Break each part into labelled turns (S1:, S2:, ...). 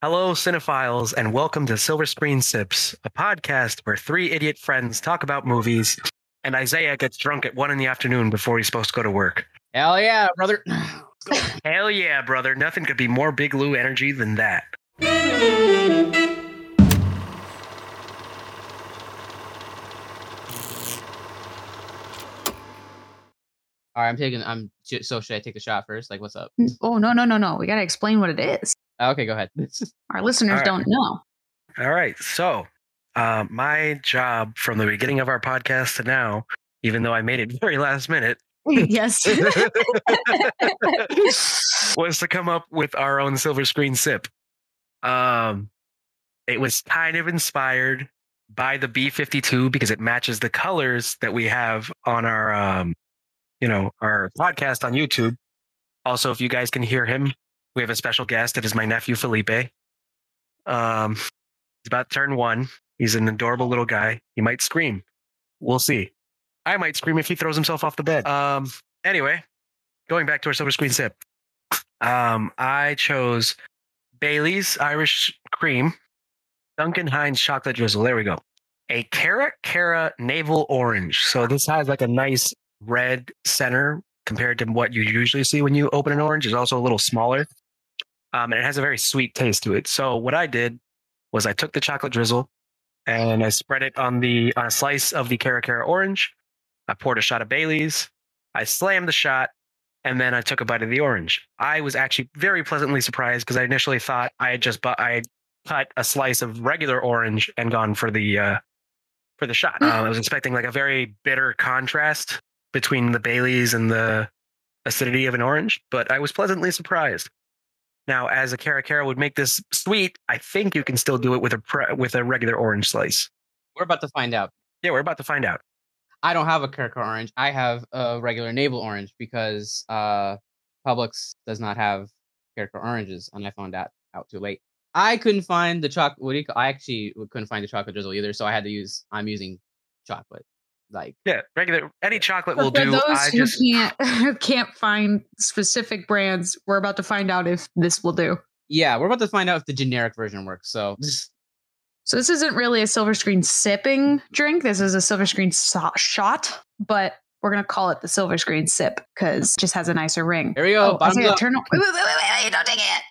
S1: Hello, cinephiles, and welcome to Silver Screen Sips, a podcast where three idiot friends talk about movies, and Isaiah gets drunk at one in the afternoon before he's supposed to go to work.
S2: Hell yeah, brother.
S1: Hell yeah, brother! Nothing could be more Big Lou energy than that.
S2: All right, I'm taking. I'm so should I take the shot first? Like, what's up?
S3: Mm, oh no no no no! We got to explain what it is.
S2: Okay, go ahead.
S3: Our listeners
S1: All right.
S3: don't know.
S1: All right, so uh, my job from the beginning of our podcast to now, even though I made it very last minute,
S3: yes.
S1: was to come up with our own silver screen sip. Um, it was kind of inspired by the B52 because it matches the colors that we have on our, um, you know, our podcast on YouTube. Also, if you guys can hear him, we have a special guest. It is my nephew Felipe. Um, he's about to turn one. He's an adorable little guy. He might scream. We'll see. I might scream if he throws himself off the bed. Um, anyway, going back to our silver screen sip. Um, I chose Bailey's Irish Cream, Duncan Hines Chocolate Drizzle. There we go. A Cara Cara Navel Orange. So this has like a nice red center compared to what you usually see when you open an orange. It's also a little smaller. Um, and it has a very sweet taste to it. So what I did was I took the chocolate drizzle and I spread it on the on a slice of the Cara Cara orange. I poured a shot of Bailey's. I slammed the shot, and then I took a bite of the orange. I was actually very pleasantly surprised because I initially thought I had just bu- I had cut a slice of regular orange and gone for the uh, for the shot. Um, I was expecting like a very bitter contrast between the Bailey's and the acidity of an orange, but I was pleasantly surprised. Now, as a Cara Cara would make this sweet, I think you can still do it with a pre- with a regular orange slice.
S2: We're about to find out.
S1: Yeah, we're about to find out.
S2: I don't have a Cara Cara orange. I have a regular navel orange because uh, Publix does not have Cara Cara oranges, and I found that out too late. I couldn't find the chocolate. What do you call? I actually couldn't find the chocolate drizzle either, so I had to use. I'm using chocolate. Like
S1: Yeah, regular any chocolate
S3: But
S1: will
S3: for
S1: do.
S3: those
S1: I
S3: who
S1: just
S3: can't can't find specific brands, we're about to find out if this will do.
S2: yeah, we're about to find out if the generic version works. So
S3: So this isn't really a silver screen sipping drink. This is a silver screen so- shot, but we're gonna call it the silver screen sip because just has a nicer ring.
S2: here we go.
S3: Oh,
S2: bottoms
S3: turn on. Wait, wait, wait, wait, wait, don't take it.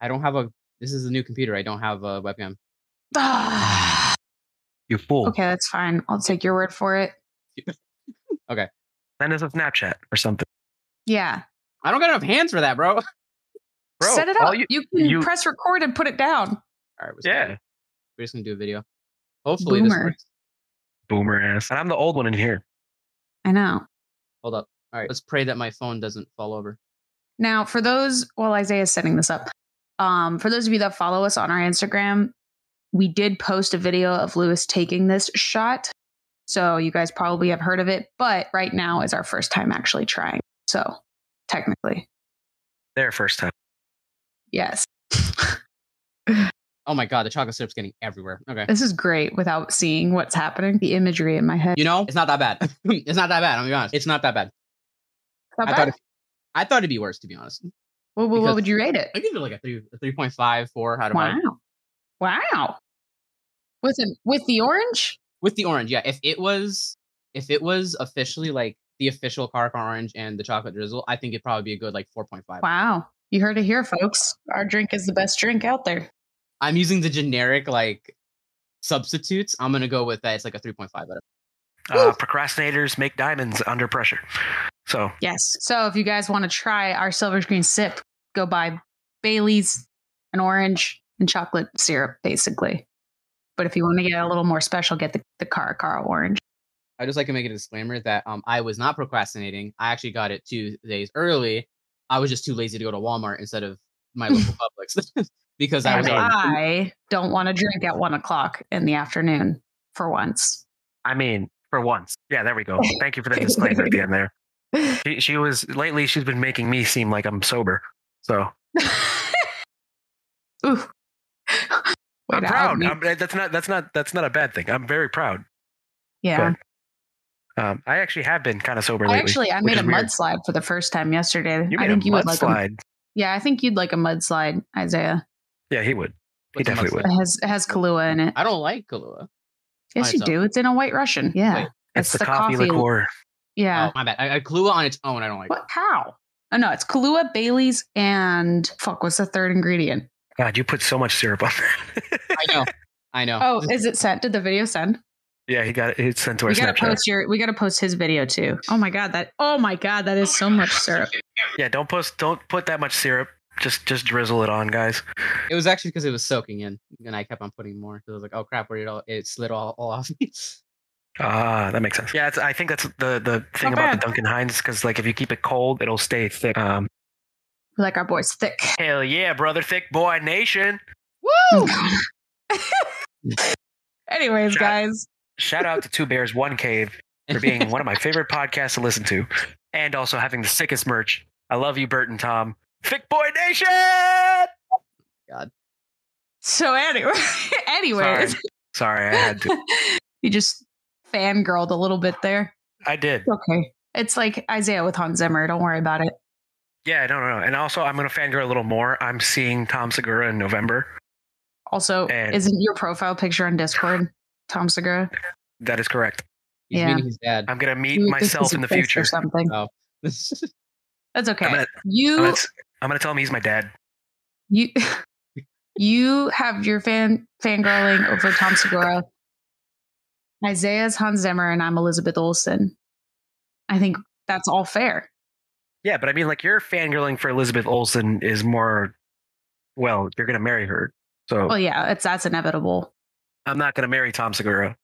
S2: I don't have a. This is a new computer. I don't have a webcam.
S3: Ah.
S1: You fool.
S3: okay, that's fine. I'll take your word for it. Okay.
S1: Send us a Snapchat or something.
S3: Yeah.
S2: I don't got enough hands for that, bro.
S1: Bro,
S3: Set it up.
S1: you-
S3: You, can
S1: you-
S3: press record and put it down.
S2: All right. we're
S1: Yeah.
S2: starting. we're just gonna do a video. Hopefully this
S3: Boomer.
S2: works.
S1: Boomer ass. And I'm the old one in here.
S3: I know.
S2: Hold up. All right, let's pray that my phone doesn't fall over.
S3: Now, for those, while Isaiah's setting this up, um, for those of you that follow us on our Instagram, we did post a video of Lewis taking this shot. So you guys probably have heard of it, but right now is our first time actually trying. So technically,
S1: There, first time.
S3: yes.
S2: Oh my god, the chocolate syrup's getting everywhere. Okay.
S3: This is great without seeing what's happening, the imagery in my head.
S2: You know, it's not that bad. it's not that bad. I'm gonna be honest. It's not that bad.
S3: Not
S2: I
S3: bad?
S2: thought it, I thought it'd be worse, to be honest.
S3: What, what-
S2: because-
S3: what would you rate it?
S2: I give it like a three, a three point five, four out of five.
S3: Wow. Wow. With it, with the orange?
S2: With the orange, yeah. If it was, if it was officially like the official Cara Cara orange and the chocolate drizzle, I think it'd probably be a good like four point five.
S3: Wow. You heard it here, folks. Our drink is the best drink out there.
S2: I'm using the generic like substitutes. I'm gonna go with that. It's like a three point five out of.
S1: Uh, procrastinators make diamonds under pressure. So
S3: Yes. So if you guys want to try our silver screen sip, go buy Bailey's, an orange, and chocolate syrup, basically. But if you want to get a little more special, get the, the Cara Cara orange.
S2: I just like to make a disclaimer that um I was not procrastinating. I actually got it two days early. I was just too lazy to go to Walmart instead of my local Publix because I was
S3: I don't want to drink at one o'clock in the afternoon for once.
S1: I mean, for once. Yeah, there we go. Thank you for the disclaimer at the end there. She, she was lately. She's been making me seem like I'm sober. So
S3: Ooh. Way
S1: I'm
S3: to out
S1: proud.
S3: me.
S1: I'm, that's not. That's not. That's not a bad thing. I'm very proud.
S3: yeah.
S1: Um, I actually have been kind of sober
S3: I
S1: lately.
S3: actually I made a
S1: weird.
S3: mudslide for the first time yesterday.
S1: You
S3: I think
S1: a
S3: you would like a
S1: mudslide.
S3: Yeah, I think you'd like a mudslide, Isaiah.
S1: Yeah, he would.
S2: What's
S1: definitely
S2: would.
S3: It has it has Kahlua in it.
S2: I don't like Kahlua.
S3: Yes, you do. It's in a White Russian. Yeah,
S2: Wait,
S1: It's the, coffee, liqueur.
S3: Yeah.
S2: Oh, my bad. I, I, Kahlua on its own, I don't like.
S3: What? How? Oh no, it's Kahlua, Bailey's, and fuck. What's the third ingredient?
S1: God, you put so much syrup on there.
S2: I know. I know.
S3: Oh, is it sent? Did the video send?
S1: yeah, he got it. It's sent to our
S3: We gotta
S1: Snapchat.
S3: post your. We gotta post his video too. Oh my god, that. Oh my god, that is so much syrup.
S1: Yeah, don't post. Don't put that much syrup. Just just drizzle it on, guys.
S2: It was actually because it was soaking in, and I kept on putting more. So I was like, "Oh crap! Where did it all? It slid all, all off me."
S1: Ah, that makes sense. Yeah, it's, I think that's the the thing
S3: Not
S1: about
S3: bad.
S1: the Duncan Hines because like if you keep it cold, it'll stay thick. Um,
S3: We like our boys thick.
S1: hell yeah, brother, thick boy nation.
S2: Woo!
S3: Anyways,
S1: Shout-
S3: guys.
S1: Shout out to Two Bears One Cave for being one of my favorite podcasts to listen to, and also having the sickest merch. I love you, Bert and Tom. Thick boy nation. God.
S3: So anyway, anyways,
S1: Sorry. Sorry, I had to.
S3: you just fangirled a little bit there.
S1: I did.
S3: Okay. It's like Isaiah with Hans Zimmer. Don't worry about it.
S1: Yeah, no, no, no. And also, I'm gonna fangirl a little more. I'm seeing Tom Segura in November.
S3: Also,
S1: And-
S3: isn't your profile picture on Discord Tom Segura?
S1: That is correct.
S2: He's
S3: Yeah.
S2: meeting his dad.
S1: I'm gonna meet
S3: You
S1: myself in the future.
S3: or something.
S2: Oh.
S3: That's okay.
S1: I'm gonna,
S3: you
S1: I'm, gonna, I'm gonna tell him he's my dad.
S3: you you have your fan fangirling over Tom Segura. Isaiah's Hans Zimmer and I'm Elizabeth Olsen. I think that's all fair.
S1: Yeah, but I mean, like your fangirling for Elizabeth Olsen is more. Well, you're gonna marry her, so
S3: Well, yeah, it's that's inevitable.
S1: I'm not gonna marry Tom Segura.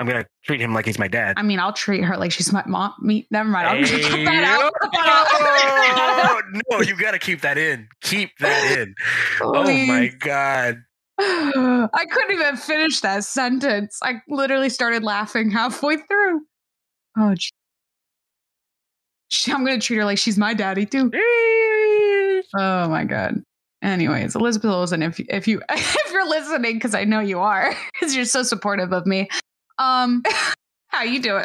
S1: I'm gonna treat him like he's my dad.
S3: I mean, I'll treat her like she's my mom. Me, never mind. I'll just cut that out.
S1: Oh, no, you gotta keep that in. Keep that in.
S3: out.
S1: Oh my god.
S3: I couldn't even finish that sentence. I literally started laughing halfway through. Oh, gee. She- I'm gonna treat her like she's my daddy too. Oh my god. Anyways, Elizabeth Olsen, if if you if you're listening, because I know you are, because you're so supportive of me. Um, how you doing?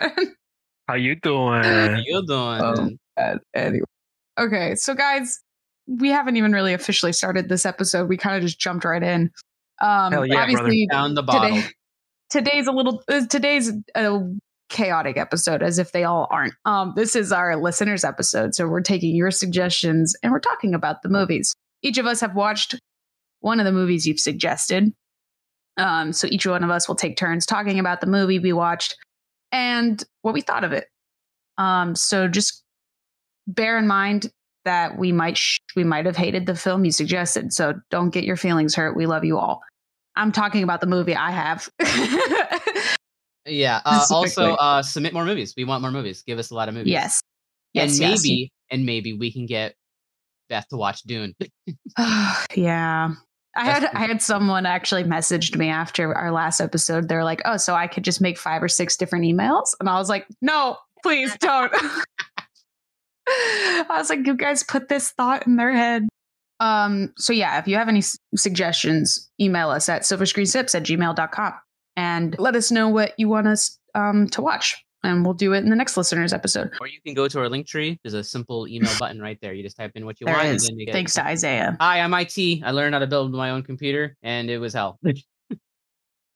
S1: How you doing?
S2: How
S1: doing?
S2: you doing?
S3: Oh. God, anyway. Okay, so guys, we haven't even really officially started this episode. We kind of just jumped right in. Um,
S1: Hell yeah,
S3: obviously,
S2: Down the bottle.
S3: today, today's a little uh, today's a chaotic episode as if they all aren't. Um this is our listeners episode so we're taking your suggestions and we're talking about the movies. Each of us have watched one of the movies you've suggested. Um so each one of us will take turns talking about the movie we watched and what we thought of it. Um so just bear in mind that we might sh- we might have hated the film you suggested so don't get your feelings hurt. We love you all. I'm talking about the movie i have
S2: Yeah. Uh, also, uh, submit more movies. We want more movies. Give us a lot of movies.
S3: yes
S2: And
S3: yes yes.
S2: maybe, and maybe we can get Beth to watch Dune.
S3: yeah. I had. I had someone actually messaged me after our last episode. They're like, "Oh, so I could just make five or six different emails?" And I was like, "No, please don't." I was like, "You guys put this thought in their head." Um, so yeah, if you have any s- suggestions, email us at silverscreensips at gmail.com and let us know what you want us um, to watch. And we'll do it in the next listeners episode.
S2: or you can go to our link tree. There's a simple email button right there. You just type in what you
S3: There
S2: want.
S3: it
S2: and
S3: is.
S2: then you get
S3: Thanks to Isaiah.
S2: Hi, I'm IT. I learned how to build my own computer, and it was hell.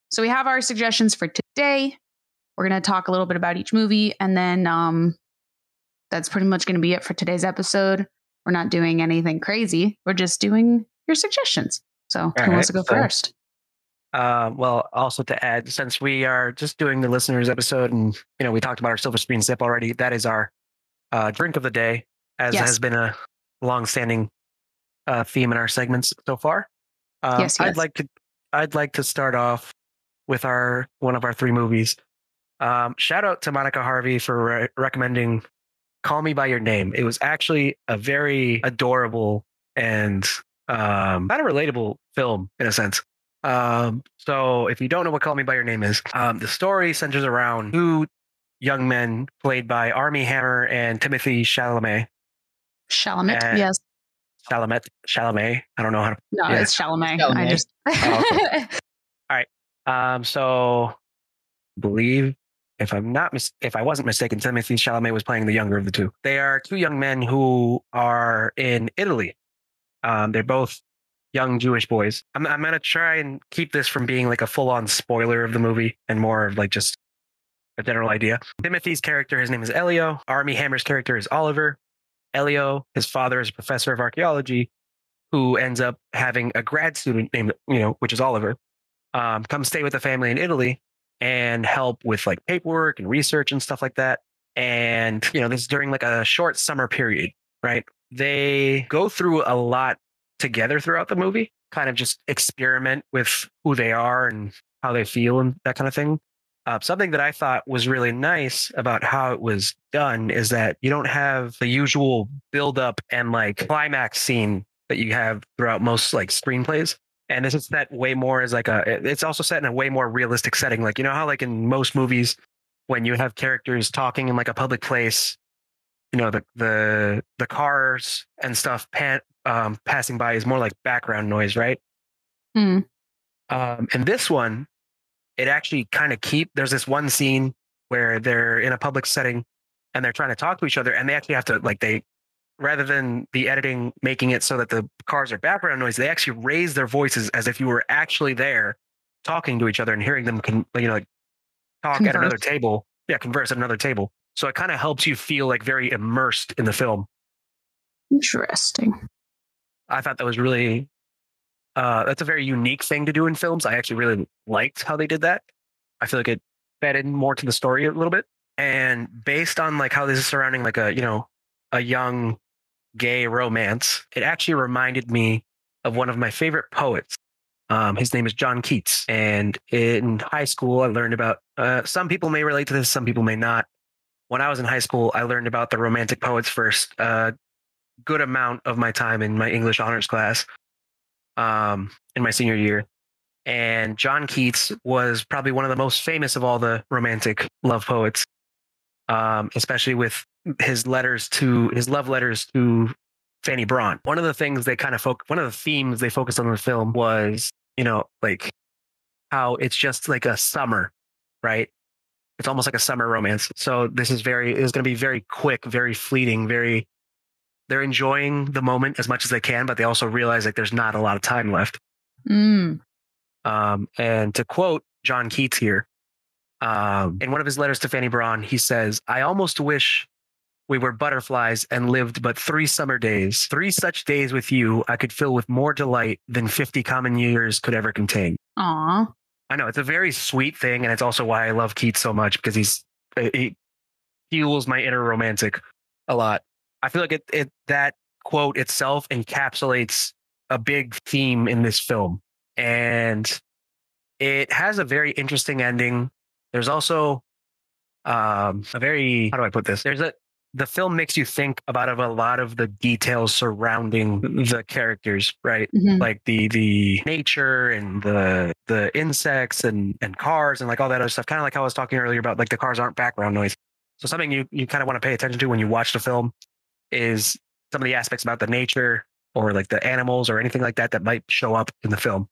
S3: So we have our suggestions for today. We're going to talk a little bit about each movie, and then um, that's pretty much going to be it for today's episode. We're not doing anything crazy. We're just doing your suggestions. So who
S1: All
S3: wants to go
S1: so-
S3: first?
S1: Uh, well, also to add, since we are just doing the listeners episode, and you know we talked about our silver screen sip already, that is our uh, drink of the day, as
S3: Yes.
S1: has been a long-standing uh, theme in our segments so far. Um,
S3: Yes,
S1: I'd like to, I'd like to start off with our one of our three movies. Um, shout out to Monica Harvey for re- recommending "Call Me by Your Name." It was actually a very adorable and um, kind of relatable film in a sense. Um, so if you don't know what Call Me by Your Name is, um, the story centers around two young men played by Armie Hammer and Timothée Chalamet.
S3: Chalamet?
S1: uh,
S3: yes.
S1: Chalamet, Chalamet. I don't know how to.
S3: No,
S1: yeah.
S3: it's Chalamet.
S2: Chalamet.
S3: I just.
S1: Oh, Um, so I believe if I'm not mis- if I wasn't mistaken, Timothée Chalamet was playing the younger of the two. They are two young men who are in Italy. Um, they're both young Jewish boys. I'm, I'm going to try and keep this from being like a full on spoiler of the movie and more of like just a general idea. Timothée's character, his name is Elio. Armie Hammer's character is Oliver. Elio, his father is a professor of archaeology who ends up having a grad student named, you know, which is Oliver, um, come stay with the family in Italy and help with like paperwork and research and stuff like that. And, you know, this is during like a short summer period, right? They go through a lot together throughout the movie, kind of just experiment with who they are and how they feel and that kind of thing. Uh, something that I thought was really nice about how it was done is that you don't have the usual build up and like climax scene that you have throughout most like screenplays. And this is set way more as like a, it's also set in a way more realistic setting. Like, you know how like in most movies, when you have characters talking in like a public place, you know, the, the, the cars and stuff pan, um, passing by is more like background noise, right?
S3: Hmm.
S1: Um, and this one, it actually kind of keep, there's this one scene where they're in a public setting and they're trying to talk to each other and they actually have to like they rather than the editing making it so that the cars are background noise, they actually raise their voices as if you were actually there talking to each other and hearing them, con- you know, like talk
S3: Converse.
S1: at another table. Yeah, converse at another table. So it kind of helps you feel like very immersed in the film.
S3: Interesting.
S1: I thought that was really, uh, that's a very unique thing to do in films. I actually really liked how they did that. I feel like it fed in more to the story a little bit. And based on like how this is surrounding like a, you know, a young gay romance, it actually reminded me of one of my favorite poets. Um, his name is John Keats. And in high school, I learned about, uh, some people may relate to this, some people may not. When I was in high school, I learned about the romantic poets first, a good amount of my time in my English honors class um, in my senior year. And John Keats was probably one of the most famous of all the romantic love poets, um, especially with his letters to his love letters to Fanny Brawne. One of the things they kind of focus, one of the themes they focused on in the film was, you know, like how it's just like a summer, right? It's almost like a summer romance. So this is very, it's going to be very quick, very fleeting, very, they're enjoying the moment as much as they can, but they also realize like there's not a lot of time left.
S3: Mm.
S1: Um, and to quote John Keats here, um, in one of his letters to Fanny Brawne, he says, I almost wish we were butterflies and lived but three summer days. Three such days with you I could fill with more delight than 50 common years could ever contain.
S3: Aw.
S1: I know it's a very sweet thing. And it's also why I love Keats so much because he's, he fuels my inner romantic a lot. I feel like it, it that quote itself encapsulates a big theme in this film. And it has a very interesting ending. There's also um, a very how do I put this? There's a the film makes you think about a lot of the details surrounding the characters, right?
S3: Mhm.
S1: Like the the nature and the the insects and and cars and like all that other stuff. Kind of like how I was talking earlier about like the cars aren't background noise. So something you you kind of want to pay attention to when you watch the film is some of the aspects about the nature or like the animals or anything like that that might show up in the film.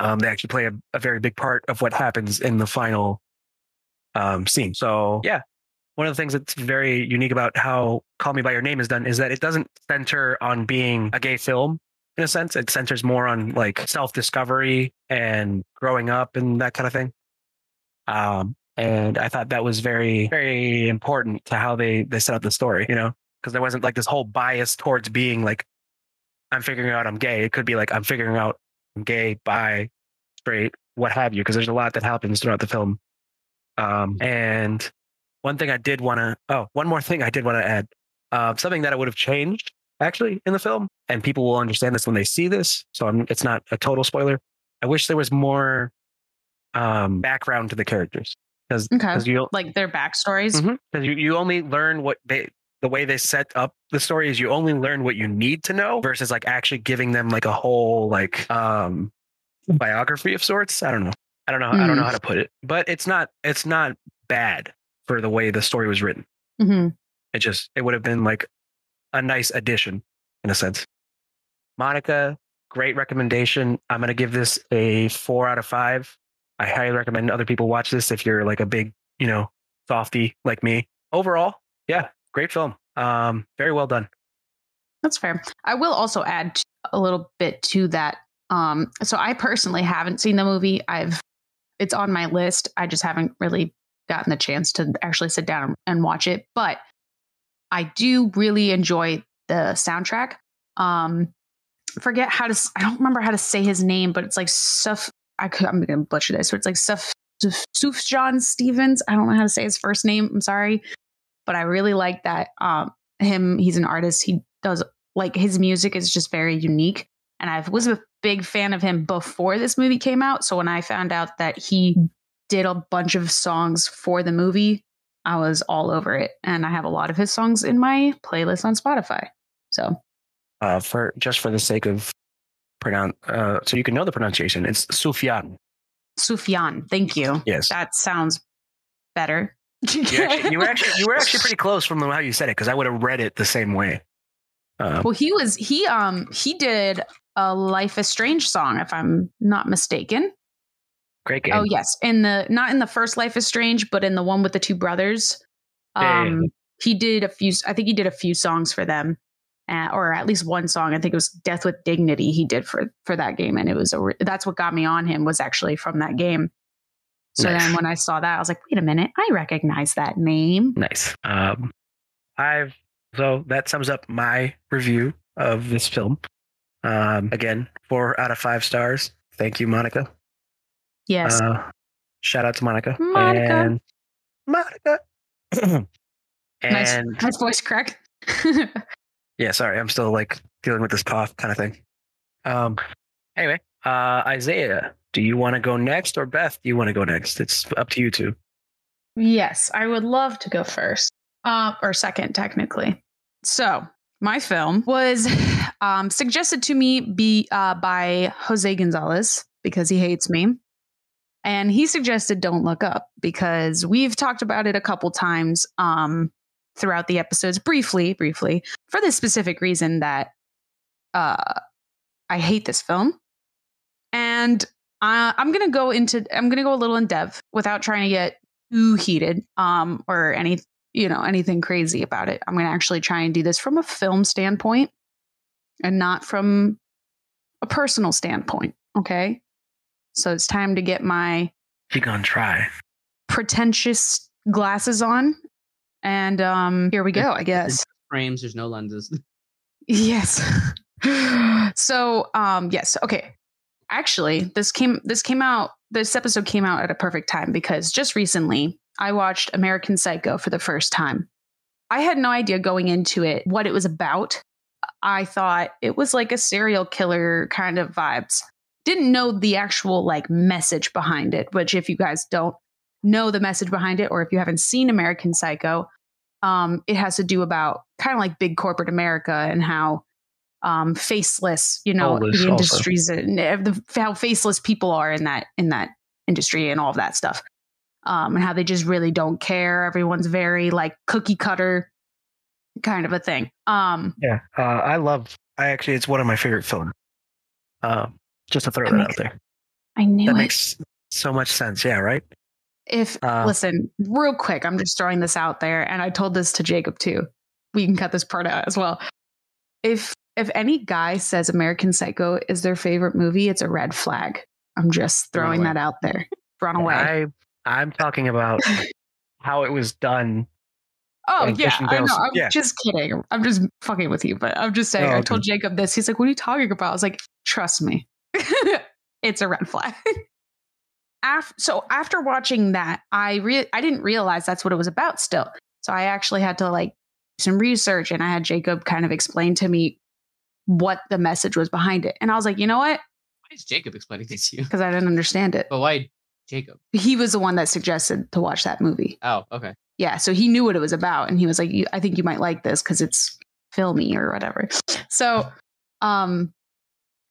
S1: Um, they actually play a, a very big part of what happens in the final um, scene. So yeah, one of the things that's very unique about how Call Me by Your Name is done is that it doesn't center on being a gay film in a sense. It centers more on like self discovery and growing up and that kind of thing. Um, and I thought that was very, very important to how they they set up the story. You know, because there wasn't like this whole bias towards being like I'm figuring out I'm gay. It could be like I'm figuring out I'm gay, bi, straight, what have you, because there's a lot that happens throughout the film. Um, and one thing I did want to, oh, one more thing I did want to add, uh, something that I would have changed actually in the film, and people will understand this when they see this. So I'm, it's not a total spoiler. I wish there was more um, background to the characters because
S3: Okay.
S1: you
S3: Like their backstories.
S1: because you, you only learn what they the way they set up the story is you only learn what you need to know versus like actually giving them like a whole like um biography of sorts i don't know i don't know i don't know
S3: Mm.
S1: how to put it but it's not it's not bad for the way the story was written
S3: hmm
S1: it just it would have been like a nice addition in a sense monica great recommendation i'm going to give this a four out of five i highly recommend other people watch this if you're like a big you know softy like me overall yeah great film um very well done
S3: That's fair. I will also add a little bit to that. Um, so I personally haven't seen the movie. I've it's on my list. I just haven't really gotten the chance to actually sit down and watch it. But I do really enjoy the soundtrack. Um, forget how to. I don't remember how to say his name, but it's like Suf. I could, I'm gonna butcher this. So it's like Suf Sufjan Stevens. I don't know how to say his first name. I'm sorry, but I really like that. Um, him. He's an artist. He does like his music is just very unique. And I was a big fan of him before this movie came out. So when I found out that he did a bunch of songs for the movie, I was all over it. And I have a lot of his songs in my playlist on Spotify. So,
S1: uh, for just for the sake of pronounce, uh, so you can know the pronunciation, it's Sufyan.
S3: Sufyan, thank you.
S1: Yes,
S3: that sounds better.
S1: you, actually, you were actually you were actually pretty close from how you said it because I would have read it the same way.
S3: Uh, well, he was he um he did a Life is Strange song, if I'm not mistaken.
S1: Great game.
S3: Oh yes, in the not in the first Life is Strange, but in the one with the two brothers. Um, he did a few. I think he did a few songs for them, uh, or at least one song. I think it was "Death with Dignity." He did for for that game, and it was a. Re- that's what got me on him was actually from that game. So nice. then when I saw that, I was like, wait a minute, I recognize that name.
S1: Nice. Um, I've so that sums up my review of this film. Um, again, four out of five stars. Thank you, Monica.
S3: Yes. Uh,
S1: shout out to Monica.
S3: Monica.
S1: And Monica.
S3: and nice, nice voice crack.
S1: yeah, sorry. I'm still like dealing with this cough kind of thing. Um, anyway, uh, Isaiah, do you want to go next or Beth, do you want to go next? It's up to you two.
S3: Yes, I would love to go first. Uh, or second, technically. So, my film was um, suggested to me be uh, by Jose Gonzalez because he hates me. And he suggested Don't Look Up because we've talked about it a couple times um, throughout the episodes, briefly, briefly, for the specific reason that uh, I hate this film. And uh, I'm going to go into, I'm going to go a little in depth without trying to get too heated um, or any, you know, anything crazy about it. I'm going to actually try and do this from a film standpoint and not from a personal standpoint. Okay. So it's time to get my.
S1: You gonna try?
S3: Pretentious glasses on, and um, here we go. I guess
S2: frames. There's no lenses.
S3: Yes. so um, yes. Okay. Actually, this came this came out. This episode came out at a perfect time because just recently I watched American Psycho for the first time. I had no idea going into it what it was about. I thought it was like a serial killer kind of vibes didn't know the actual like message behind it, which if you guys don't know the message behind it, or if you haven't seen American Psycho, um, it has to do about kind of like big corporate America and how um, faceless, you know, the industries and the, how faceless people are in that in that industry and all of that stuff, um, and how they just really don't care. Everyone's very like cookie cutter kind of a thing. Um,
S1: yeah, uh, I love. I actually, it's one of my favorite films. Um, just to throw that, out there.
S3: I knew
S1: that
S3: it.
S1: makes so much sense. Yeah, right.
S3: If uh, listen, real quick, I'm just throwing this out there, and I told this to Jacob too. We can cut this part out as well. If if any guy says American Psycho is their favorite movie, it's a red flag. I'm just throwing that out there. Run away.
S1: I I'm talking about how it was done.
S3: Oh yeah, I know. I'm yeah. just kidding. I'm just fucking with you, but I'm just saying. Oh, okay. I told Jacob this. He's like, "What are you talking about?" I was like, "Trust me, it's a red flag. After, so after watching that, I re- I didn't realize that's what it was about still. So I actually had to like some research and I had Jacob kind of explain to me what the message was behind it. And I was like, you know what?
S2: Why is Jacob explaining this to you?
S3: Because I didn't understand it.
S2: But why Jacob?
S3: He was the one that suggested to watch that movie.
S2: Oh, okay.
S3: Yeah, so he knew what it was about and he was like, I think you might like this because it's filmy or whatever. So um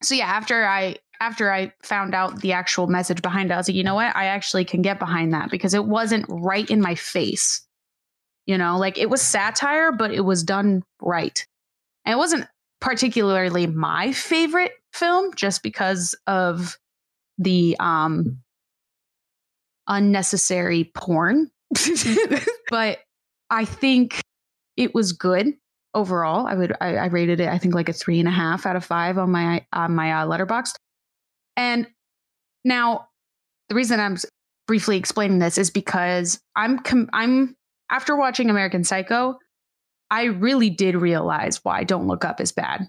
S3: so yeah, after I after I found out the actual message behind it, I was like, you know what? I actually can get behind that because it wasn't right in my face. You know, like it was satire, but it was done right. And it wasn't particularly my favorite film just because of the um unnecessary porn. but I think it was good. overall. I would I, I rated it I think like a three and a half out of five on my on my uh, Letterboxd. And now the reason I'm briefly explaining this is because I'm com- I'm after watching American Psycho, I really did realize why Don't Look Up is bad.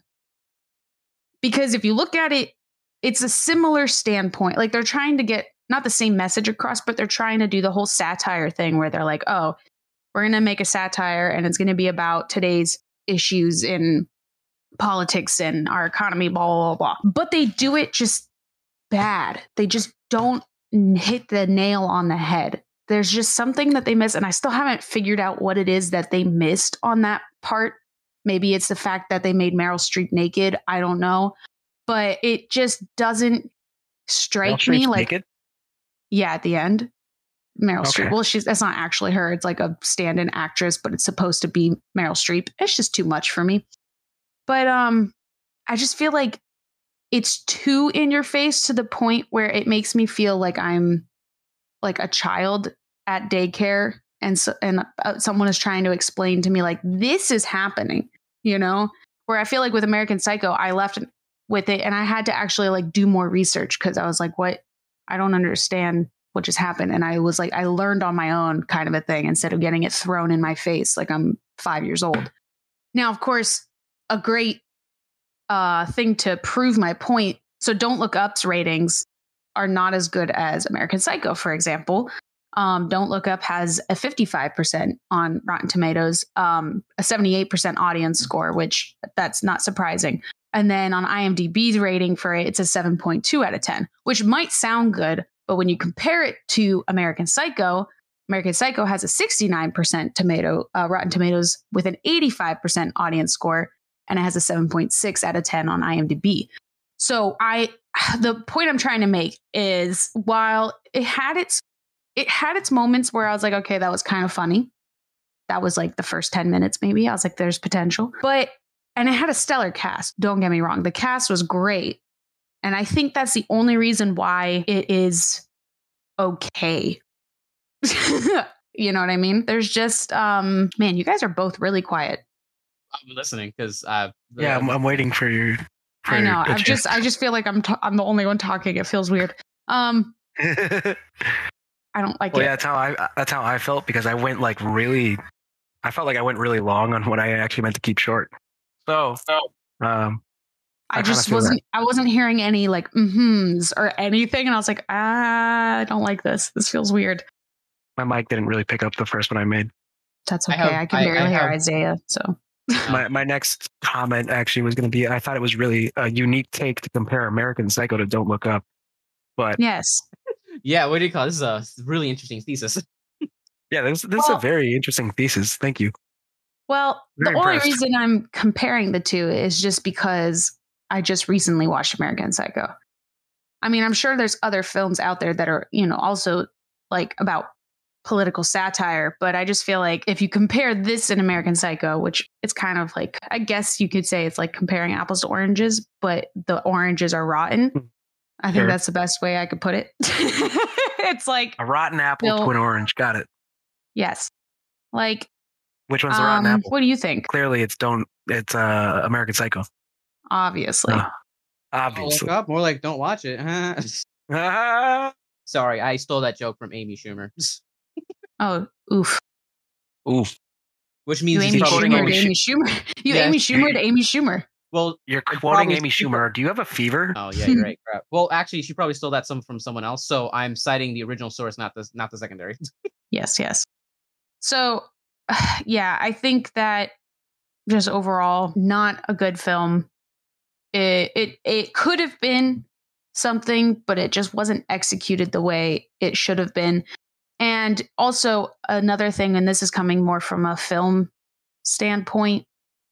S3: Because if you look at it, it's a similar standpoint. Like they're trying to get not the same message across, but they're trying to do the whole satire thing where they're like, oh, we're going to make a satire and it's going to be about today's issues in politics and our economy, blah, blah, blah. But they do it just bad. They just don't hit the nail on the head. There's just something that they miss. And I still haven't figured out what it is that they missed on that part. Maybe it's the fact that they made Meryl Streep naked. I don't know. But it just doesn't strike me like
S1: naked?
S3: yeah, at the end. Meryl
S1: Okay.
S3: Streep. Well, she's that's not actually her. It's like a stand-in actress, but it's supposed to be Meryl Streep. It's just too much for me. But um I just feel like it's too in your face to the point where it makes me feel like I'm like a child at daycare and so, and uh, someone is trying to explain to me like this is happening, you know? Where I feel like with American Psycho, I left with it and I had to actually like do more research because I was like, what? I don't understand what just happened. And I was like, I learned on my own kind of a thing instead of getting it thrown in my face like I'm five years old. Now, of course, a great uh, thing to prove my point. So, Don't Look Up's ratings are not as good as American Psycho, for example. Um, Don't Look Up has a 55% on Rotten Tomatoes, um, a 78% audience score, which that's not surprising. And then on IMDb's rating for it, it's a 7.2 out of 10, which might sound good, but when you compare it to American Psycho, American Psycho has a 69% tomato uh, Rotten Tomatoes with an 85% audience score, and it has a 7.6 out of 10 on IMDb. So I, the point I'm trying to make is while it had its, it had its moments where I was like, okay, that was kind of funny. That was like the first 10 minutes, maybe. I was like, there's potential. But, and it had a stellar cast. Don't get me wrong. The cast was great. And I think that's the only reason why it is okay. you know what I mean? There's just, um, man, you guys are both really quiet.
S2: I'm listening because uh,
S1: Yeah, I'm, I'm waiting for you. For
S3: I know.
S1: your
S3: I just, I just feel like I'm, t- I'm the only one talking. It feels weird. Um, I don't like
S1: yeah,
S3: it.
S1: that's how I. That's how I felt because I went like really. I felt like I went really long on what I actually meant to keep short. So, um, I
S3: I, just wasn't, I wasn't hearing any like mhms or anything, and I was like, ah, I don't like this. This feels weird.
S1: my mic didn't really pick up the first one I made.
S3: That's
S2: I
S3: okay.
S2: have-
S3: I, can
S2: I-
S3: barely
S2: I
S3: hear Isaiah, so
S1: My my next comment actually was going to be I thought it was really a unique take to compare American Psycho to Don't Look Up, but
S3: yes.
S2: yeah. What do you call it? this? Is a really interesting thesis.
S1: yeah, this this is a very interesting thesis. Thank you.
S3: Well,
S1: Very
S3: the only reason I'm comparing the two is just because I just recently watched American Psycho. I mean, I'm sure there's other films out there that are, you know, also like about political satire, but I just feel like if you compare this and American Psycho, which it's kind of like, I guess you could say it's like comparing apples to oranges, but the oranges are rotten. I think
S1: Sure.
S3: that's the best way I could put it. it's like,
S1: A rotten apple
S3: Bill-
S1: to an orange. Got it.
S3: yes. Like,
S1: Which one's the rotten
S3: um,
S1: apple?
S3: what do you think?
S1: Clearly, it's don't. It's uh American Psycho.
S3: Obviously.
S1: Uh,
S2: Don't
S1: obviously.
S2: look up. More like don't watch it. Sorry, I stole that joke from Amy Schumer,
S3: Oh, oof.
S1: oof!
S2: which
S3: You
S2: means
S3: Amy
S2: he's
S1: He's
S2: probably
S3: Schumer
S1: Amy
S3: Amy Schumer. You
S2: Yeah.
S3: Amy Schumer to Amy Schumer.
S2: well.
S1: You're quoting
S2: probably-
S1: Amy Schumer. Do you have a fever?
S2: Oh yeah, you're right. Crap. Well, actually, she probably stole that some from someone else. So I'm citing the original source, not the not the secondary.
S3: Yes, yes. So, yeah, I think that just overall, not a good film. It it it could have been something, but it just wasn't executed the way it should have been. And also another thing, and this is coming more from a film standpoint,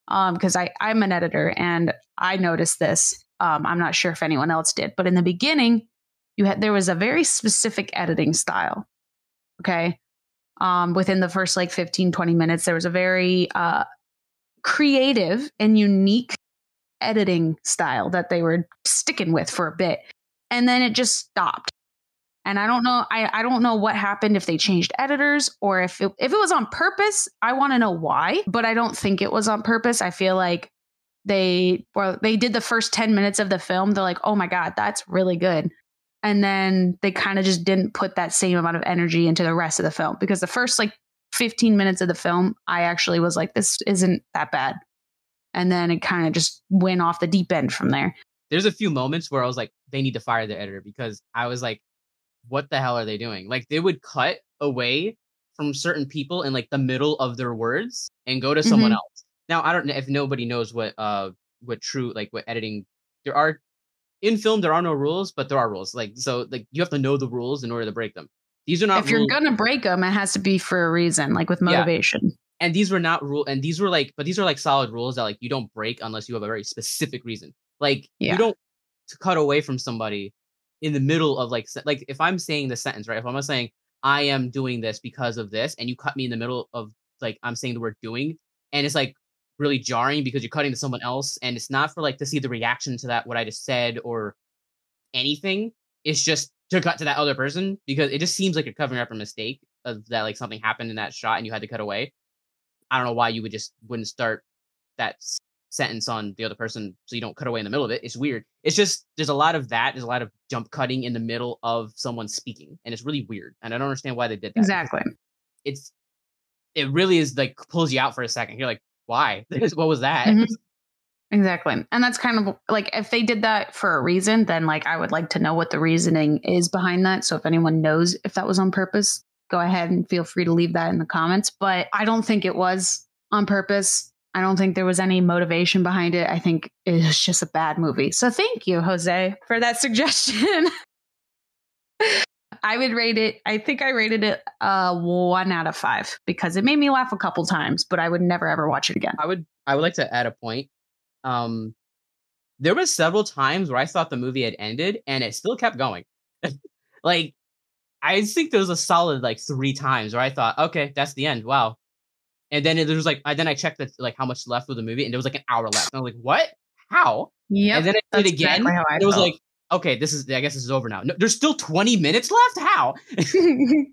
S3: um, because I I'm an editor and I noticed this. Um, I'm not sure if anyone else did, but in the beginning, you had there was a very specific editing style. Okay, um, within the first like 15 20 minutes there was a very uh, creative and unique editing style that they were sticking with for a bit and then it just stopped And I don't know. I, I don't know what happened if they changed editors or if it, if it was on purpose. I want to know why, but I don't think it was on purpose. I feel like they well they did the first 10 minutes of the film. They're like, oh my god, that's really good. And then they kind of just didn't put that same amount of energy into the rest of the film because the first like 15 minutes of the film, I actually was like, this isn't that bad. And then it kind of just went off the deep end from there.
S2: There's a few moments where I was like, they need to fire the editor because I was like, what the hell are they doing? Like they would cut away from certain people in like the middle of their words and go to someone
S3: Mhm.
S2: else. Now I don't know if nobody knows what uh what true like what editing there are in film there are no rules, but there are rules. Like so like you have to know the rules in order to break them. These are not
S3: if you're
S2: rules-
S3: gonna break them, it has to be for a reason, like with
S2: Yeah.
S3: motivation.
S2: and these were not rule and these were like but these are like solid rules that like you don't break unless you have a very specific reason like
S3: Yeah.
S2: you don't to cut away from somebody in the middle of like like if i'm saying the sentence right if i'm saying i am doing this because of this and you cut me in the middle of like i'm saying the word doing and it's like really jarring because you're cutting to someone else and it's not for like to see the reaction to that what i just said or anything it's just to cut to that other person because it just seems like you're covering up a mistake of that like something happened in that shot and you had to cut away. I don't know why you would just wouldn't start that sentence on the other person so you don't cut away in the middle of it. It's weird. It's just there's a lot of that. There's a lot of jump cutting in the middle of someone speaking, and it's really weird. And I don't understand why they did that.
S3: Exactly.
S2: It's it really is like pulls you out for a second. You're like, why? what was that?
S3: Mhm. Exactly. And that's kind of like if they did that for a reason, then like I would like to know what the reasoning is behind that. So if anyone knows if that was on purpose, go ahead and feel free to leave that in the comments. But I don't think it was on purpose. I don't think there was any motivation behind it. I think it was just a bad movie. So thank you, Jose, for that suggestion. I would rate it, I think I rated it uh one out of five because it made me laugh a couple times, but I would never ever watch it again.
S2: I would I would like to add a point. Um, there was several times where I thought the movie had ended and it still kept going. like, I think there was a solid like three times where I thought, okay, that's the end. Wow. And then there was like, I then I checked the, like how much left of the movie, and there was like an hour left. And I was like, what? How?
S3: Yeah.
S2: and then I did it again.
S3: exactly how I
S2: it was like, okay, this is I guess this is over now. No, there's still 20 minutes left. How?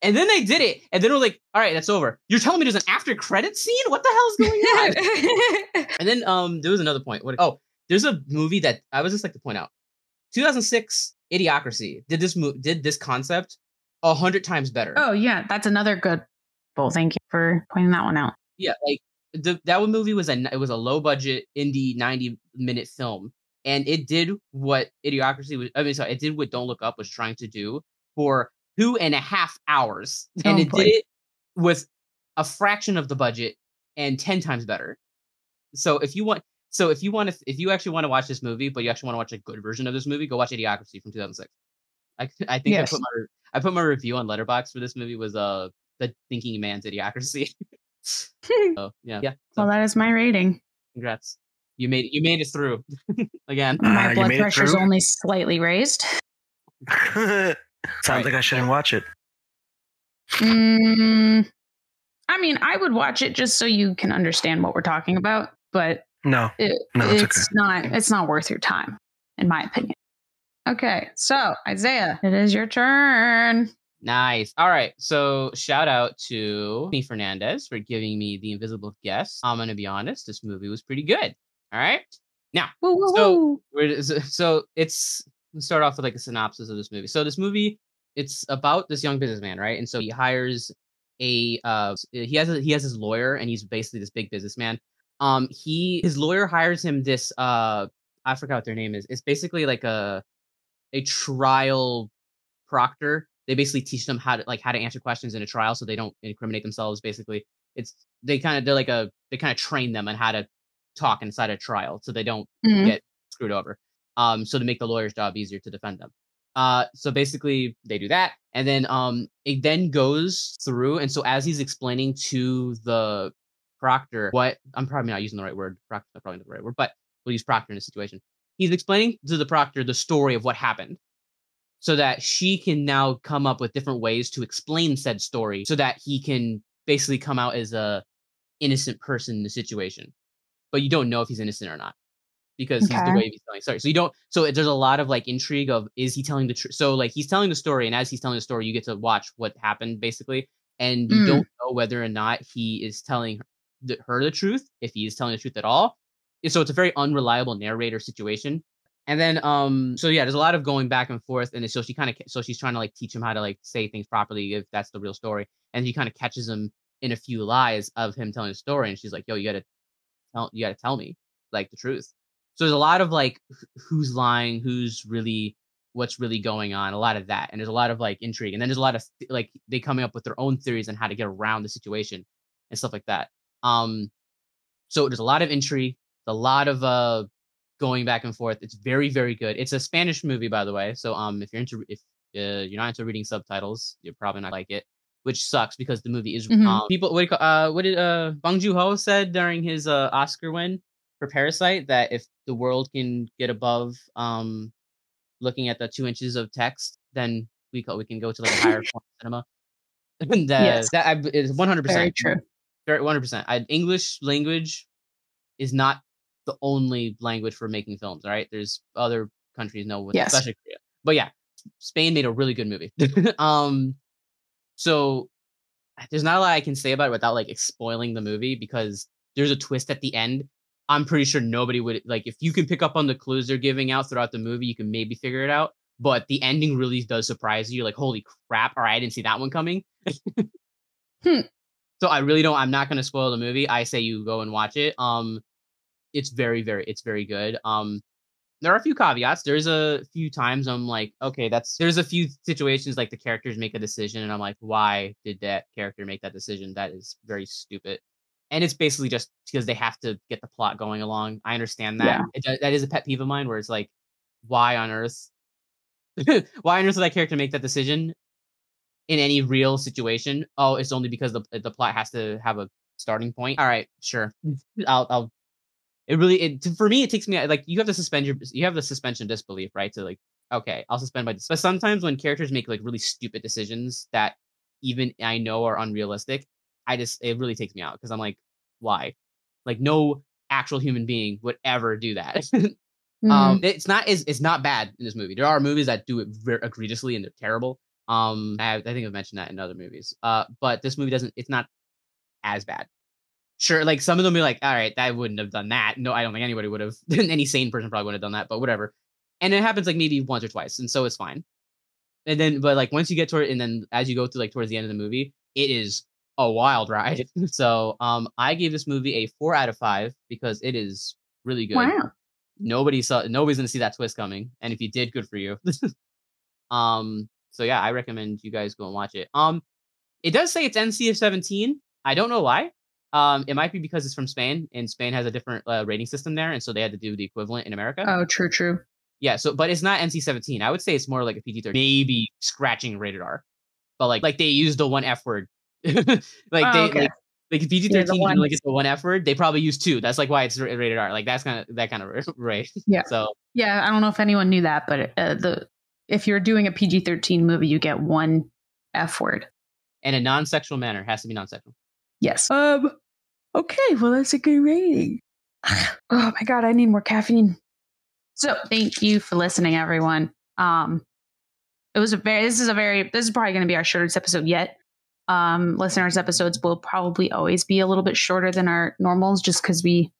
S2: And then they did it, and then we're like, all right, that's over. You're telling me there's an after credit scene? What the hell is going on? And then um there was another point. What oh, there's a movie that I was just like to point out. 2006 Idiocracy did this mo- did this concept a hundred times better.
S3: oh yeah, that's another good. Well, thank you for pointing that one out.
S2: Yeah, like the that one movie was a it was a low budget indie 90 minute film and it did what Idiocracy was I mean sorry, it did what Don't Look Up was trying to do for two and a half hours. And
S3: Oh,
S2: it
S3: boy.
S2: did it with a fraction of the budget and 10 times better. So if you want so if you want to if you actually want to watch this movie, but you actually want to watch a good version of this movie, go watch Idiocracy from 2006. I I think
S3: Yes.
S2: I put my I put my review on Letterboxd for this movie was uh the thinking man's Idiocracy. so yeah, yeah. So
S3: Well, that is my rating.
S2: congrats. You made it you made it through again.
S1: Ah,
S3: My blood
S1: made it
S3: pressure's only slightly raised.
S1: Sounds
S2: Right.
S1: like I shouldn't watch it.
S3: Mm, I mean, I would watch it just so you can understand what we're talking about, but
S1: No,
S3: it,
S1: No, it's
S3: it's not it's not worth your time, in my opinion. Okay, so Isaiah, it is your turn.
S2: Nice. All right. So shout out to me Fernandez for giving me the invisible guest. I'm gonna be honest, this movie was pretty good. All right.
S3: Woo, woo,
S2: So-
S3: woo.
S2: So it's let's start off with like a synopsis of this movie. So this movie, it's about this young businessman, right? And so he hires a uh he has a, he has his lawyer and he's basically this big businessman. Um he his lawyer hires him this uh I forgot what their name is. It's basically like a a trial proctor. They basically teach them how to like how to answer questions in a trial so they don't incriminate themselves basically. It's they kind of they're like a they kind of train them on how to talk inside a trial so they don't
S3: Mhm.
S2: get screwed over. Um, so to make the lawyer's job easier to defend them. Uh, so basically they do that, and then um, it then goes through, and so as he's explaining to the proctor what I'm probably not using the right word, proctor probably not the right word, but we'll use proctor in this situation. He's explaining to the proctor the story of what happened, so that she can now come up with different ways to explain said story, so that he can basically come out as a innocent person in the situation but you don't know if he's innocent or not. because he's the way he's telling story. So you don't. So it- there's a lot of like intrigue of is he telling the truth? So like he's telling the story, and as he's telling the story, you get to watch what happened basically, and you
S3: Mm.
S2: don't know whether or not he is telling the, her the truth, if he is telling the truth at all. So it's a very unreliable narrator situation. And then um so yeah, there's a lot of going back and forth, and so she kind of so she's trying to like teach him how to like say things properly if that's the real story, and he kind of catches him in a few lies of him telling the story, and she's like, "Yo, you gotta tell you gotta tell me like the truth." So there's a lot of like who's lying, who's really what's really going on, a lot of that, and there's a lot of like intrigue, and then there's a lot of like they coming up with their own theories on how to get around the situation and stuff like that. Um, so there's a lot of intrigue, a lot of uh going back and forth. It's very very good. It's a Spanish movie, by the way. So um, if you're into if uh, you're not into reading subtitles, you're probably not like it, which sucks because the movie is
S3: Mhm.
S2: um people what do you call, uh what did uh Bong Joon Ho said during his uh Oscar win for Parasite that if the world can get above um looking at the two inches of text, then we co- we can go to like a higher cinema. And uh,
S3: Yes.
S2: that I, is
S3: 100
S2: percent
S3: true.
S2: very one hundred percent. English language is not the only language for making films. All right, there's other countries know, what-
S3: Yes.
S2: especially Korea. But yeah, Spain made a really good movie. um, so there's not a lot I can say about it without like spoiling the movie because there's a twist at the end. I'm pretty sure nobody would like if you can pick up on the clues they're giving out throughout the movie, you can maybe figure it out. But the ending really does surprise you. You're like, holy crap! All right, I didn't see that one coming.
S3: Hmm.
S2: So I really don't. I'm not going to spoil the movie. I say you go and watch it. Um, it's very, very, it's very good. Um, there are a few caveats. There's a few times I'm like, okay, that's. There's a few situations like the characters make a decision, and I'm like, why did that character make that decision? That is very stupid. And it's basically just because they have to get the plot going along. I understand that.
S3: Yeah.
S2: It, that is a pet peeve of mine, where it's like, why on earth? why on earth did that character make that decision? in any real situation. Oh, it's only because the the plot has to have a starting point. All right, sure. I'll I'll. It really it for me it takes me like you have to suspend your you have the suspension of disbelief right to like okay I'll suspend my but sometimes when characters make like really stupid decisions that even I know are unrealistic I just it really takes me out because I'm like why like no actual human being would ever do that
S3: Mm-hmm.
S2: um, it's not it's, it's not bad in this movie. There are movies that do it very egregiously and they're terrible. Um, I, I think I've mentioned that in other movies. Uh, but this movie doesn't. It's not as bad. Sure, like some of them be like, all right, I wouldn't have done that. No, I don't think anybody would have. Any sane person probably wouldn't have done that. But whatever. And it happens like maybe once or twice, and so it's fine. And then, but like once you get toward, and then as you go through like towards the end of the movie, it is a wild ride. so, um, I gave this movie a four out of five because it is really good
S3: wow.
S2: nobody saw nobody's gonna see that twist coming and if you did good for you um so yeah i recommend you guys go and watch it um it does say it's nc 17 i don't know why um it might be because it's from spain and spain has a different uh, rating system there and so they had to do the equivalent in america
S3: Oh, true, true.
S2: yeah so but it's not nc 17 i would say it's more like a pg-13 maybe scratching rated r but like like they use the one f word like
S3: Oh,
S2: they
S3: okay.
S2: like, like PG thirteen
S3: one.
S2: like it's the one F word. They probably use two. That's like why it's rated R. Like that's kind of that kind of right.
S3: Yeah.
S2: So
S3: Yeah, I don't know if anyone knew that, but uh, the if you're doing a PG thirteen movie, you get one F word.
S2: in a non-sexual manner has to be non-sexual.
S3: Yes. Um. Okay. Well, that's a good rating. Oh my god, I need more caffeine. So thank you for listening, everyone. Um, it was a very. This is a very. This is probably going to be our shortest episode yet. Um, listeners' episodes will probably always be a little bit shorter than our normals, just because we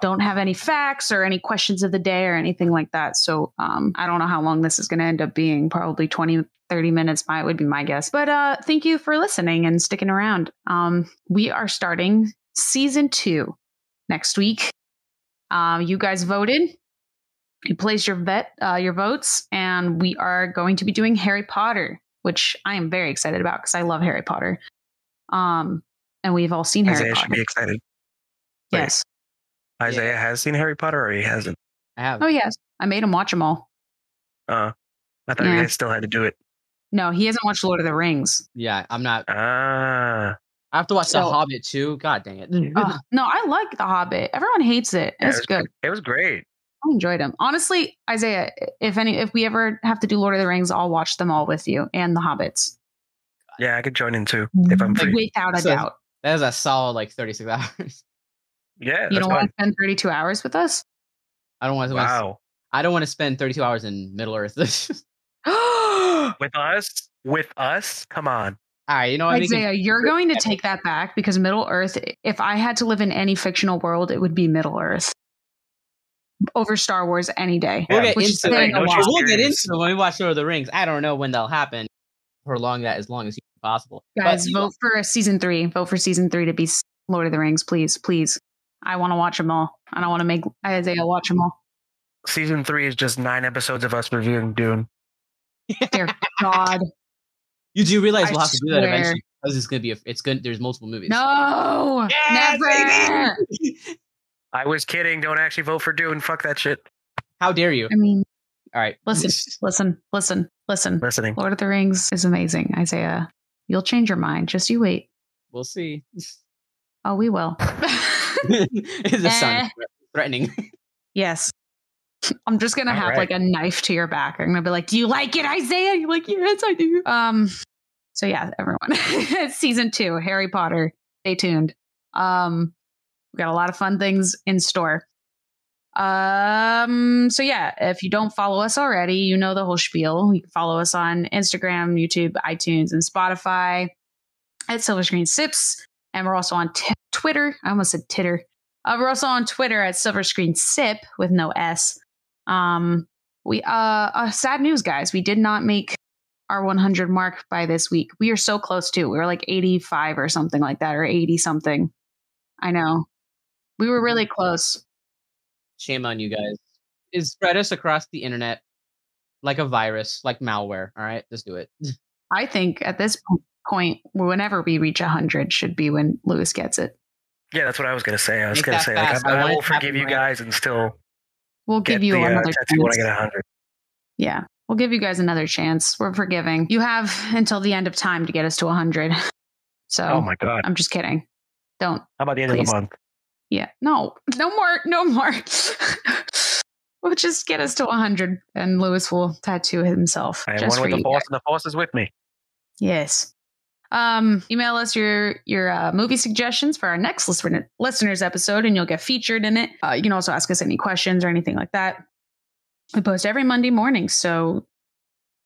S3: don't have any facts or any questions of the day or anything like that. So um, I don't know how long this is going to end up being. Probably 20, 30 minutes my, would be my guess. But uh, thank you for listening and sticking around. Um, we are starting season two next week. Um, you guys voted. You placed your vet, uh, your votes, and we are going to be doing Harry Potter, which I am very excited about because I love Harry Potter. Um, and we've all seen Harry
S1: Isaiah should
S3: Potter.
S1: be excited.
S3: Yes.
S1: Isaiah has seen Harry Potter or he hasn't.
S2: I have.
S3: Oh yes, I made him watch them all.
S1: Uh, I thought
S3: Yeah.
S1: you guys still had to do it.
S3: No, he hasn't watched Lord of the Rings.
S2: Yeah, I'm not.
S1: Ah,
S2: I have to watch The Hobbit too. God dang it.
S3: Ugh, no, I like The Hobbit. Everyone hates it.
S1: yeah,
S3: It's
S1: it was,
S3: good.
S1: It was great.
S3: I enjoyed them. Honestly, Isaiah, if any, if we ever have to do Lord of the Rings, I'll watch them all with you and the Hobbits,
S1: Yeah, I could join in too if I'm
S3: Like,
S1: free.
S3: without a
S2: So-
S3: doubt.
S2: that is a solid like 36 hours.
S1: Yeah,
S3: You don't want to spend 32 hours with us?
S2: I don't want to.
S1: Wow.
S2: I don't want to spend 32 hours in Middle Earth.
S1: With us? With us? Come on.
S2: All right, you know what? Make it-
S3: Isaiah, you're going to take that back because Middle Earth, if I had to live in any fictional world, it would be Middle Earth over Star Wars any day.
S2: We'll get into
S3: is
S1: saying,
S3: saying a
S1: don't
S3: lot.
S1: you
S2: We'll get into it when we watch Lord of the Rings. I don't know when they'll happen. Prolong that as long as possible. But
S3: Guys,
S2: you-
S3: vote for season three. Vote for season three to be Lord of the Rings, please, please. I want to watch them all. I don't want to make Isaiah watch them all.
S1: Season three is just nine episodes of us reviewing Dune.
S3: Dear God,
S2: You do realize
S3: I
S2: we'll have to do that
S3: swear.
S2: eventually because it's gonna be a, it's good. There's multiple movies.
S3: no,
S2: Yes,
S3: never.
S2: baby!
S1: I was kidding. Don't actually vote for Dune. Fuck that shit.
S2: How dare you?
S3: I mean,
S2: All right,
S3: listen, listen, listen, listen.
S1: Listening.
S3: Lord of the Rings is amazing, Isaiah. You'll change your mind. Just you wait.
S2: we'll see.
S3: Oh, we will.
S2: the
S3: Eh.
S2: sun threatening.
S3: yes. I'm just gonna
S1: All
S3: have
S1: right.
S3: like a knife to your back. I'm gonna be like, "Do you like it, Isaiah?" You're like, "Yes, I do." Um. So yeah, everyone, season two, Harry Potter. Stay tuned. Um, we got a lot of fun things in store. Um. So yeah, if you don't follow us already, you know the whole spiel. You can follow us on Instagram, YouTube, iTunes, and Spotify at Silver Screen Sips, and we're also on t- Twitter. I almost said Titter. Uh, we're also on Twitter at Silver Screen Sip with no S. Um, we uh, uh, sad news, guys. We did not make our 100 mark by this week. We are so close to. We were like 85 or something like that, or 80 something. I know. We were really close.
S2: Shame on you guys. Is spread us across the internet like a virus, like malware. All right, let's do it.
S3: I think at this po- point, whenever we reach 100, should be when Lewis gets it.
S1: Yeah, that's what I was gonna say. I was gonna say like
S2: I
S1: I,
S2: want
S1: I
S2: it
S1: will forgive you
S2: right.
S1: guys and still
S3: We'll give you
S1: the uh,
S3: another
S1: tattoo when I
S3: chance.
S1: get hundred.
S3: Yeah, we'll give you guys another chance. We're forgiving. You have until the end of time to get us to 100. So
S1: Oh my god!
S3: I'm just kidding. Don't.
S1: How about the end
S3: Please.
S1: of the month?
S3: Yeah. No. No more. No more. we'll just get us to 100, and Lewis will tattoo himself.
S1: I am
S3: just
S1: one with
S3: for
S1: the force, and the force is with me.
S3: Yes. Um, email us your your uh, movie suggestions for our next listener, listeners episode, and you'll get featured in it. Uh, you can also ask us any questions or anything like that. We post every Monday morning, so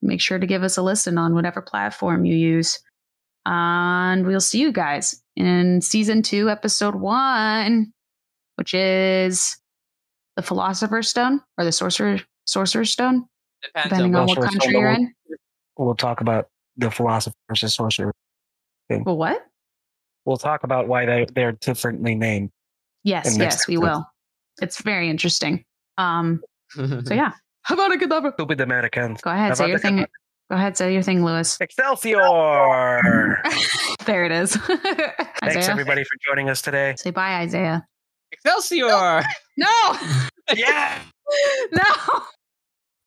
S3: make sure to give us a listen on whatever platform you use. And we'll see you guys in season two, episode one, which is the Philosopher's Stone or the Sorcerer Sorcerer's Stone,
S2: Depends
S3: depending
S2: on
S3: on
S2: what
S3: what country you're in.
S1: We'll talk about the philosopher versus sorcerer.
S3: Well, what?
S1: We'll talk about why they they're differently named.
S3: Yes,
S1: in next
S3: yes, we will. It's very interesting. Um, so yeah. How about a cadaver?
S1: Stupid Americans.
S3: Go ahead,
S1: How
S3: say your
S1: the
S3: thing.
S1: Cadabra?
S3: Go ahead, say your thing, Lewis.
S1: Excelsior!
S3: there it is.
S1: Thanks
S3: Isaiah,
S1: everybody for joining us today.
S3: say bye, Isaiah.
S2: Excelsior!
S3: No,
S1: yeah.
S3: no.